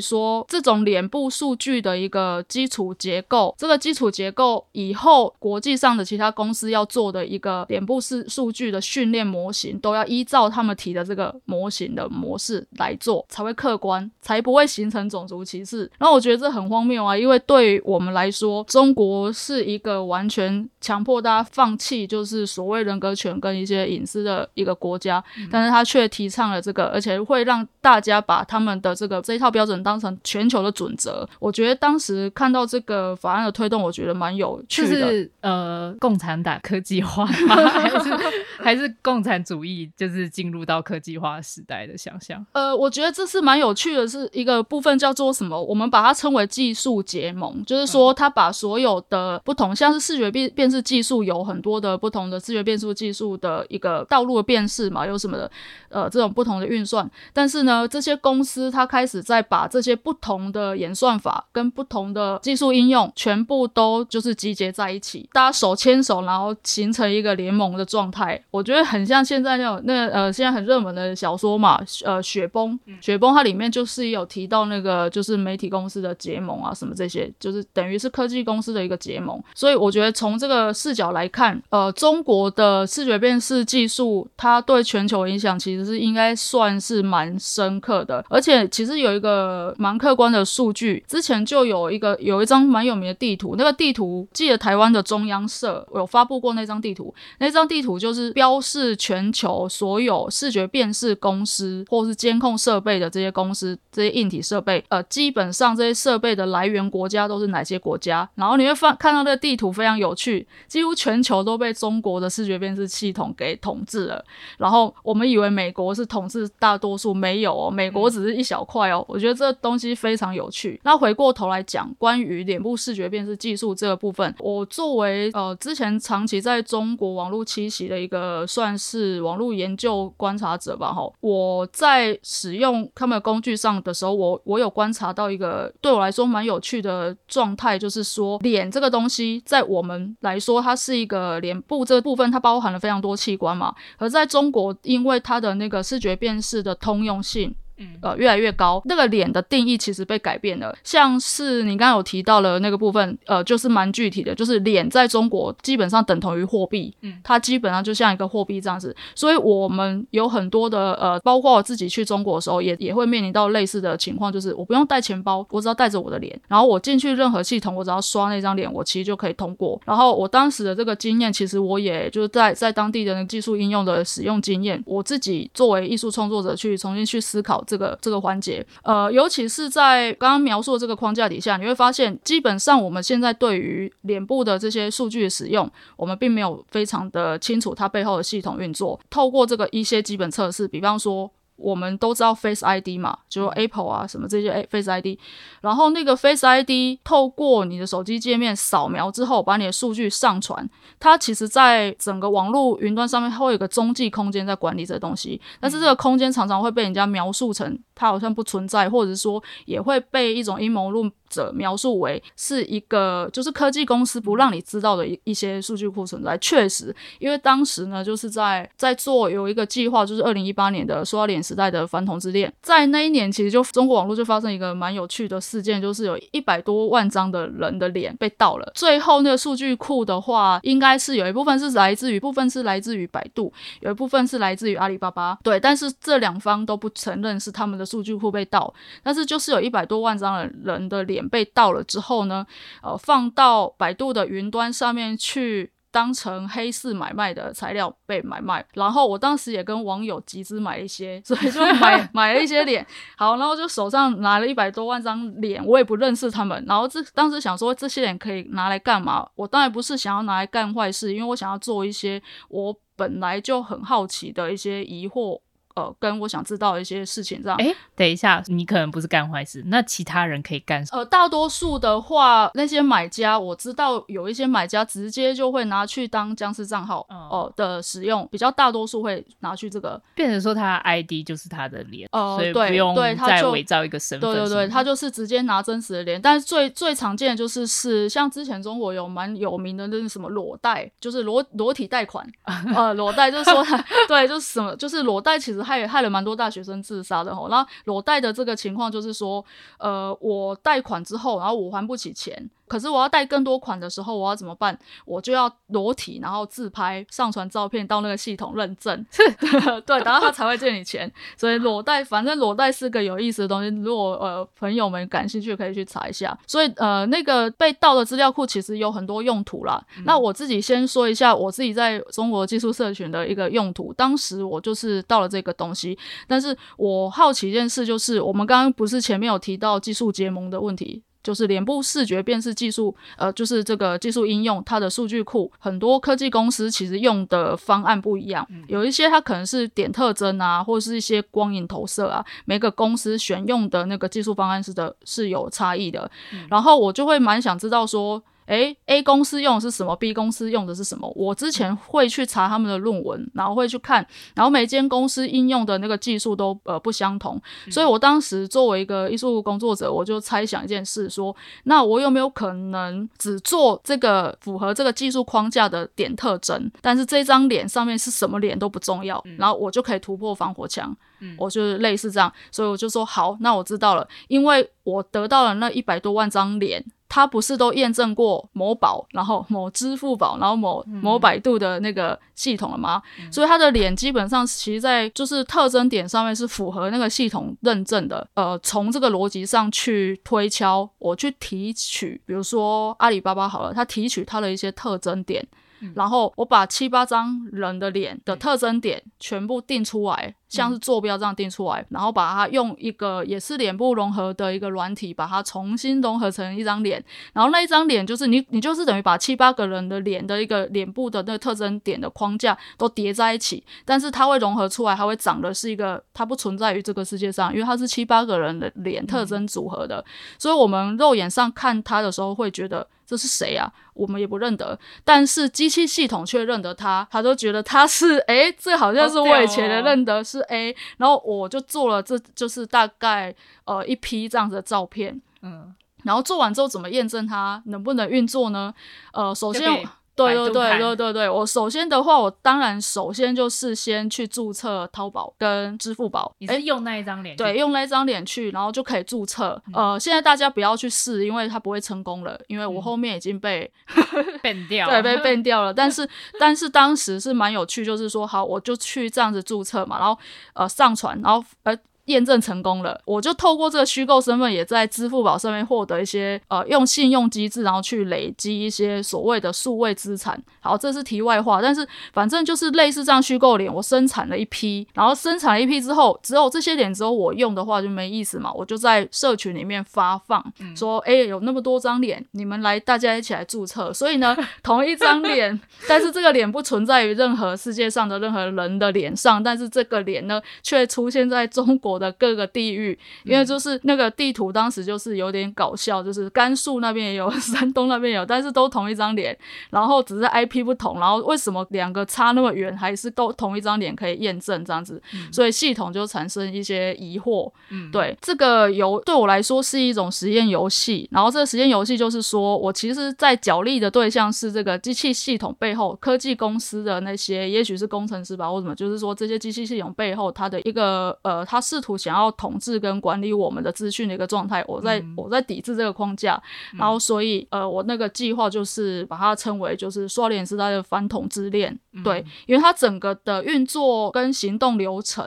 说，这种脸部数据的一个基础结构，这个基础结构以后国际上的其他公司要做的一个脸部是数据的训练模型，都要依照他们提的这个模型的模式来做，才会客观，才不会形成种族歧视。然后我。觉得这很荒谬啊！因为对于我们来说，中国是一个完全强迫大家放弃就是所谓人格权跟一些隐私的一个国家，嗯、但是他却提倡了这个，而且会让大家把他们的这个这一套标准当成全球的准则。我觉得当时看到这个法案的推动，我觉得蛮有趣的。就是呃，共产党科技化吗？还是 还是共产主义就是进入到科技化时代的想象？呃，我觉得这是蛮有趣的，是一个部分叫做什么？我们把它。称为技术结盟，就是说，他把所有的不同，像是视觉辨辨识技术，有很多的不同的视觉辨识技术的一个道路的辨识嘛，有什么的，呃，这种不同的运算。但是呢，这些公司它开始在把这些不同的演算法跟不同的技术应用，全部都就是集结在一起，大家手牵手，然后形成一个联盟的状态。我觉得很像现在那种那呃，现在很热门的小说嘛，呃，雪崩，雪崩它里面就是有提到那个就是媒体公司的。结盟啊，什么这些，就是等于是科技公司的一个结盟。所以我我觉得从这个视角来看，呃，中国的视觉辨识技术，它对全球影响其实是应该算是蛮深刻的。而且其实有一个蛮客观的数据，之前就有一个有一张蛮有名的地图，那个地图记得台湾的中央社有发布过那张地图，那张地图就是标示全球所有视觉辨识公司或是监控设备的这些公司，这些硬体设备，呃，基本上这些设备的来源国家都是哪些国家？然后你会发看到那个地图，非常有趣，几乎全球都被中国的视觉辨识系统给统治了。然后我们以为美国是统治大多数，没有哦，美国只是一小块哦。我觉得这东西非常有趣。那回过头来讲，关于脸部视觉辨识技术这个部分，我作为呃之前长期在中国网络栖息的一个算是网络研究观察者吧，哈，我在使用他们的工具上的时候，我我有观察到一个对我来说蛮有趣的状态，就是说脸这个东西在我们来说，它是一个脸部这部分，它包含了非常多器官嘛，而在中国，因为它的那个视觉辨识的通用性。呃，越来越高，那个脸的定义其实被改变了。像是你刚刚有提到的那个部分，呃，就是蛮具体的，就是脸在中国基本上等同于货币，嗯，它基本上就像一个货币这样子。所以我们有很多的呃，包括我自己去中国的时候，也也会面临到类似的情况，就是我不用带钱包，我只要带着我的脸，然后我进去任何系统，我只要刷那张脸，我其实就可以通过。然后我当时的这个经验，其实我也就是在在当地的那个技术应用的使用经验，我自己作为艺术创作者去重新去思考。这个这个环节，呃，尤其是在刚刚描述的这个框架底下，你会发现，基本上我们现在对于脸部的这些数据的使用，我们并没有非常的清楚它背后的系统运作。透过这个一些基本测试，比方说。我们都知道 Face ID 嘛，就是 Apple 啊什么这些 Face ID，然后那个 Face ID 透过你的手机界面扫描之后，把你的数据上传，它其实在整个网络云端上面会有一个中继空间在管理这东西，但是这个空间常常会被人家描述成它好像不存在，或者说也会被一种阴谋论者描述为是一个就是科技公司不让你知道的一一些数据库存在。确实，因为当时呢就是在在做有一个计划，就是二零一八年的塑料脸时代的反同之恋，在那一年其实就中国网络就发生一个蛮有趣的事件，就是有一百多万张的人的脸被盗了。最后那个数据库的话，应该是有一部分是来自于部分是来自于百度，有一部分是来自于阿里巴巴。对，但是这两方都不承认是他们的数据库被盗，但是就是有一百多万张的人的脸。被盗了之后呢，呃，放到百度的云端上面去，当成黑市买卖的材料被买卖。然后我当时也跟网友集资买一些，所以就买 买了一些脸。好，然后就手上拿了一百多万张脸，我也不认识他们。然后这当时想说，这些脸可以拿来干嘛？我当然不是想要拿来干坏事，因为我想要做一些我本来就很好奇的一些疑惑。呃，跟我想知道一些事情这样。哎，等一下，你可能不是干坏事，那其他人可以干什么？呃，大多数的话，那些买家我知道有一些买家直接就会拿去当僵尸账号哦、呃、的使用，比较大多数会拿去这个，变成说他的 ID 就是他的脸，呃，所以不用再伪造一个身份。对对对，他就是直接拿真实的脸。但是最最常见的就是是像之前中国有蛮有名的那是什么裸贷，就是裸裸体贷款，呃，裸贷就是说他 对，就是什么就是裸贷其实。害害了蛮多大学生自杀的吼，然后裸贷的这个情况就是说，呃，我贷款之后，然后我还不起钱。可是我要带更多款的时候，我要怎么办？我就要裸体，然后自拍，上传照片到那个系统认证，对，然后他才会借你钱。所以裸贷，反正裸贷是个有意思的东西。如果呃朋友们感兴趣，可以去查一下。所以呃那个被盗的资料库其实有很多用途啦。嗯、那我自己先说一下我自己在中国技术社群的一个用途。当时我就是盗了这个东西，但是我好奇一件事，就是我们刚刚不是前面有提到技术结盟的问题。就是脸部视觉辨识技术，呃，就是这个技术应用，它的数据库很多科技公司其实用的方案不一样，有一些它可能是点特征啊，或者是一些光影投射啊，每个公司选用的那个技术方案是的，是有差异的。然后我就会蛮想知道说。诶，A 公司用的是什么？B 公司用的是什么？我之前会去查他们的论文，然后会去看，然后每间公司应用的那个技术都呃不相同，所以我当时作为一个艺术工作者，我就猜想一件事，说那我有没有可能只做这个符合这个技术框架的点特征，但是这张脸上面是什么脸都不重要，然后我就可以突破防火墙。我就是类似这样，所以我就说好，那我知道了，因为我得到了那一百多万张脸。它不是都验证过某宝，然后某支付宝，然后某某百度的那个系统了吗？嗯、所以它的脸基本上其实在就是特征点上面是符合那个系统认证的。呃，从这个逻辑上去推敲，我去提取，比如说阿里巴巴好了，它提取它的一些特征点。嗯，然后我把七八张人的脸的特征点全部定出来。像是坐标这样定出来，然后把它用一个也是脸部融合的一个软体，把它重新融合成一张脸。然后那一张脸就是你，你就是等于把七八个人的脸的一个脸部的那个特征点的框架都叠在一起，但是它会融合出来，它会长的是一个，它不存在于这个世界上，因为它是七八个人的脸特征组合的，所以我们肉眼上看它的时候会觉得。这是谁啊？我们也不认得，但是机器系统却认得他，他都觉得他是诶，这好像是我以前的认得是 A，、哦、然后我就做了，这就是大概呃一批这样子的照片，嗯，然后做完之后怎么验证它能不能运作呢？呃，首先。对对对对对对，我首先的话，我当然首先就是先去注册淘宝跟支付宝。你是用那一张脸？对，用那一张脸去，然后就可以注册。嗯、呃，现在大家不要去试，因为它不会成功了，因为我后面已经被 ban 掉，对，被 ban 掉了。但是但是当时是蛮有趣，就是说好，我就去这样子注册嘛，然后呃上传，然后呃。验证成功了，我就透过这个虚构身份，也在支付宝上面获得一些呃，用信用机制，然后去累积一些所谓的数位资产。好，这是题外话，但是反正就是类似这样虚构脸，我生产了一批，然后生产了一批之后，只有这些脸只有我用的话就没意思嘛，我就在社群里面发放，嗯、说哎、欸，有那么多张脸，你们来，大家一起来注册。所以呢，同一张脸，但是这个脸不存在于任何世界上的任何人的脸上，但是这个脸呢，却出现在中国的各个地域，因为就是那个地图当时就是有点搞笑，就是甘肃那边也有，山东那边有，但是都同一张脸，然后只是 IP 不同，然后为什么两个差那么远，还是都同一张脸可以验证这样子，所以系统就产生一些疑惑。嗯，对，这个游对我来说是一种实验游戏，然后这个实验游戏就是说我其实在角力的对象是这个机器系统背后科技公司的那些，也许是工程师吧，或什么，就是说这些机器系统背后它的一个呃，它试图想要。统治跟管理我们的资讯的一个状态，我在、嗯、我在抵制这个框架，嗯、然后所以呃，我那个计划就是把它称为就是刷脸时代的反统之恋，嗯、对，因为它整个的运作跟行动流程，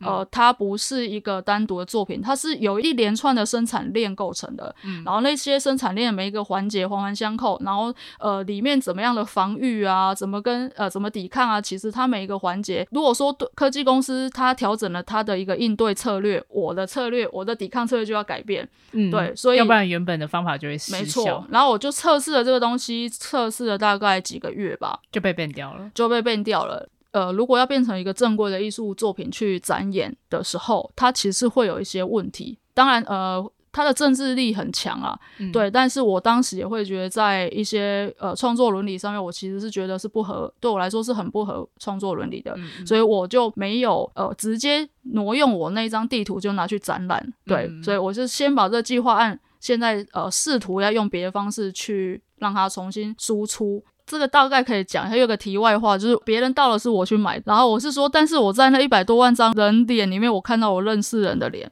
呃，嗯、它不是一个单独的作品，它是有一连串的生产链构成的，嗯、然后那些生产链每一个环节环环相扣，然后呃，里面怎么样的防御啊，怎么跟呃怎么抵抗啊，其实它每一个环节，如果说科技公司它调整了它的一个应对策略。我的策略，我的抵抗策略就要改变，嗯，对，所以要不然原本的方法就会失效。没错，然后我就测试了这个东西，测试了大概几个月吧，就被变掉了，就被变掉了。呃，如果要变成一个正规的艺术作品去展演的时候，它其实会有一些问题。当然，呃。它的政治力很强啊，嗯、对，但是我当时也会觉得，在一些呃创作伦理上面，我其实是觉得是不合，对我来说是很不合创作伦理的，嗯、所以我就没有呃直接挪用我那张地图就拿去展览，对，嗯、所以我是先把这计划案现在呃试图要用别的方式去让它重新输出。这个大概可以讲，还有个题外话，就是别人到了是我去买，然后我是说，但是我在那一百多万张人脸里面，我看到我认识人的脸，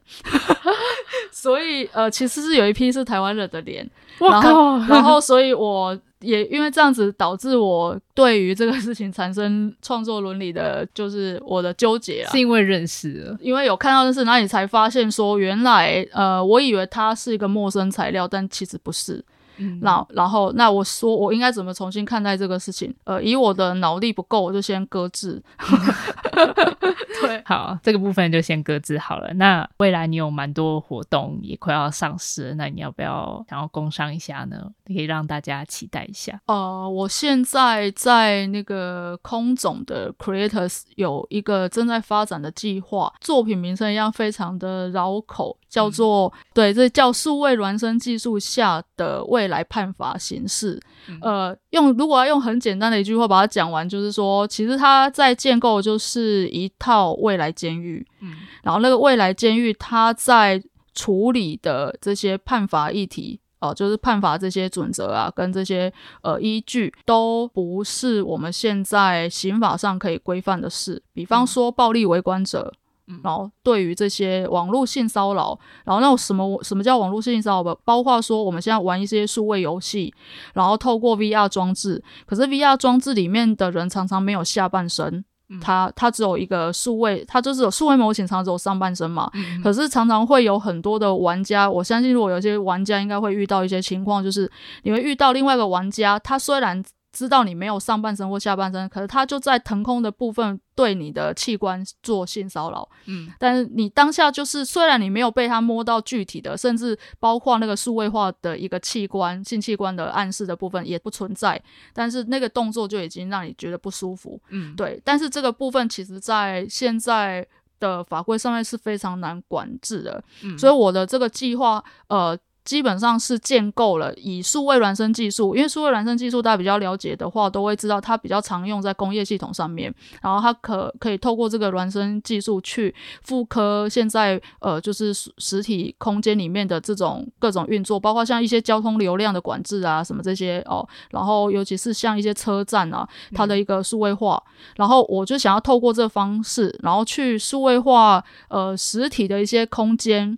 所以呃，其实是有一批是台湾人的脸，然后，然后所以我也因为这样子导致我对于这个事情产生创作伦理的，就是我的纠结啊，是因为认识了，因为有看到的是，那你才发现说，原来呃，我以为它是一个陌生材料，但其实不是。嗯，那然后那我说我应该怎么重新看待这个事情？呃，以我的脑力不够，我就先搁置。对，好，这个部分就先搁置好了。那未来你有蛮多活动也快要上市，那你要不要想要工商一下呢？可以让大家期待一下。呃，我现在在那个空总的 Creators 有一个正在发展的计划，作品名称一样非常的绕口。叫做、嗯、对，这叫数位孪生技术下的未来判罚形式。嗯、呃，用如果要用很简单的一句话把它讲完，就是说，其实它在建构就是一套未来监狱。嗯，然后那个未来监狱，它在处理的这些判罚议题，哦、呃，就是判罚这些准则啊，跟这些呃依据，都不是我们现在刑法上可以规范的事。比方说，暴力围观者。嗯然后对于这些网络性骚扰，然后那种什么什么叫网络性骚扰吧？包括说我们现在玩一些数位游戏，然后透过 VR 装置，可是 VR 装置里面的人常常没有下半身，他他只有一个数位，他就是有数位模型，常常只有上半身嘛。可是常常会有很多的玩家，我相信如果有些玩家应该会遇到一些情况，就是你会遇到另外一个玩家，他虽然知道你没有上半身或下半身，可是他就在腾空的部分对你的器官做性骚扰。嗯，但是你当下就是虽然你没有被他摸到具体的，甚至包括那个数位化的一个器官、性器官的暗示的部分也不存在，但是那个动作就已经让你觉得不舒服。嗯，对。但是这个部分其实在现在的法规上面是非常难管制的。嗯，所以我的这个计划，呃。基本上是建构了以数位孪生技术，因为数位孪生技术大家比较了解的话，都会知道它比较常用在工业系统上面。然后它可可以透过这个孪生技术去复刻现在呃就是实体空间里面的这种各种运作，包括像一些交通流量的管制啊什么这些哦。然后尤其是像一些车站啊，它的一个数位化。嗯、然后我就想要透过这方式，然后去数位化呃实体的一些空间。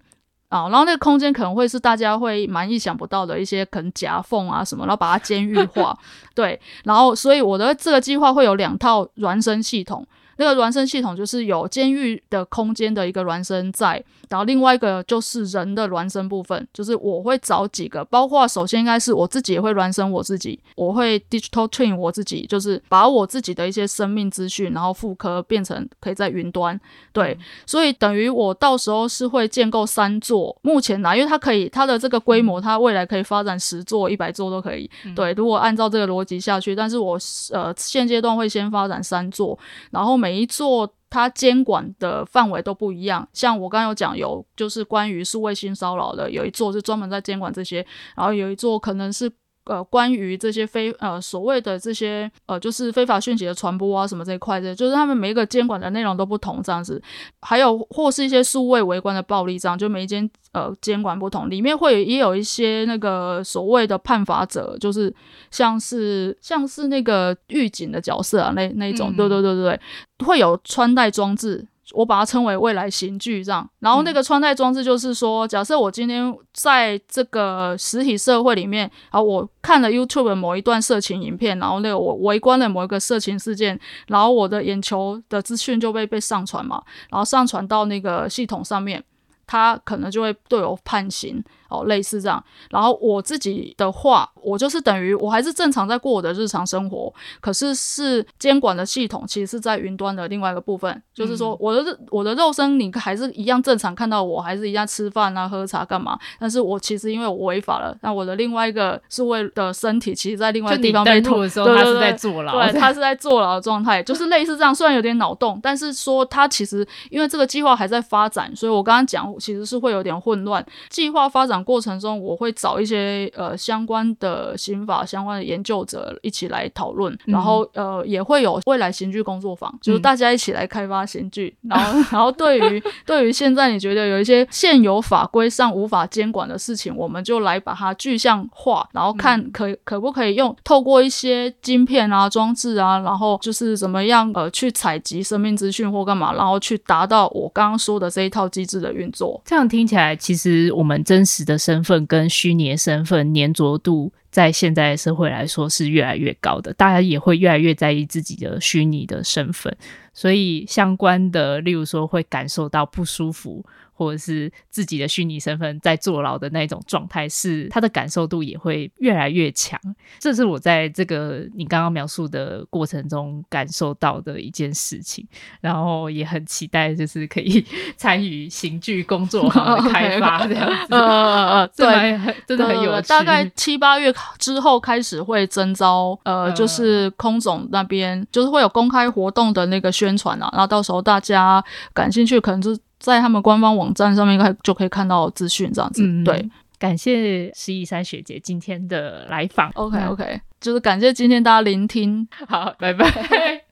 啊，然后那个空间可能会是大家会蛮意想不到的一些可能夹缝啊什么，然后把它监狱化，对，然后所以我的这个计划会有两套孪生系统。那个孪生系统就是有监狱的空间的一个孪生在，然后另外一个就是人的孪生部分，就是我会找几个，包括首先应该是我自己也会孪生我自己，我会 digital twin 我自己，就是把我自己的一些生命资讯，然后复刻变成可以在云端，对，所以等于我到时候是会建构三座，目前呢，因为它可以它的这个规模，它未来可以发展十座、一百座都可以，对，如果按照这个逻辑下去，但是我呃现阶段会先发展三座，然后。每一座它监管的范围都不一样，像我刚刚有讲，有就是关于是卫星骚扰的，有一座是专门在监管这些，然后有一座可能是。呃，关于这些非呃所谓的这些呃，就是非法讯息的传播啊，什么这一块的，就是他们每一个监管的内容都不同，这样子，还有或是一些数位围观的暴力，这样就每一间呃监管不同，里面会也有一些那个所谓的判罚者，就是像是像是那个狱警的角色啊，那那一种，对对对对，会有穿戴装置。我把它称为未来刑具这样，然后那个穿戴装置就是说，假设我今天在这个实体社会里面，啊，我看了 YouTube 的某一段色情影片，然后那个我围观了某一个色情事件，然后我的眼球的资讯就被被上传嘛，然后上传到那个系统上面。它可能就会对我判刑哦，类似这样。然后我自己的话，我就是等于我还是正常在过我的日常生活，可是是监管的系统其实是在云端的另外一个部分，嗯、就是说我的我的肉身你还是一样正常看到我，还是一样吃饭啊、喝茶干嘛。但是我其实因为我违法了，那我的另外一个数位的身体，其实在另外一个地方被偷的时候，他是在坐牢，对，他是在坐牢的状态，就是类似这样。虽然有点脑洞，但是说他其实因为这个计划还在发展，所以我刚刚讲。其实是会有点混乱。计划发展过程中，我会找一些呃相关的刑法相关的研究者一起来讨论，嗯、然后呃也会有未来刑具工作坊，就是大家一起来开发刑具。嗯、然后 然后对于对于现在你觉得有一些现有法规上无法监管的事情，我们就来把它具象化，然后看可可不可以用透过一些晶片啊装置啊，然后就是怎么样呃去采集生命资讯或干嘛，然后去达到我刚刚说的这一套机制的运作。这样听起来，其实我们真实的身份跟虚拟身份粘着度，在现在社会来说是越来越高的，大家也会越来越在意自己的虚拟的身份，所以相关的，例如说会感受到不舒服。或者是自己的虚拟身份在坐牢的那种状态，是他的感受度也会越来越强。这是我在这个你刚刚描述的过程中感受到的一件事情，然后也很期待，就是可以 参与刑具工作坊的开发这样子。呃呃呃，对，真的很有趣。大概七八月之后开始会征招，呃，就是空总那边就是会有公开活动的那个宣传啊，然后到时候大家感兴趣，可能就。在他们官方网站上面，应该就可以看到资讯，这样子。嗯、对，感谢石一山学姐今天的来访。OK OK，就是感谢今天大家聆听。好，拜拜。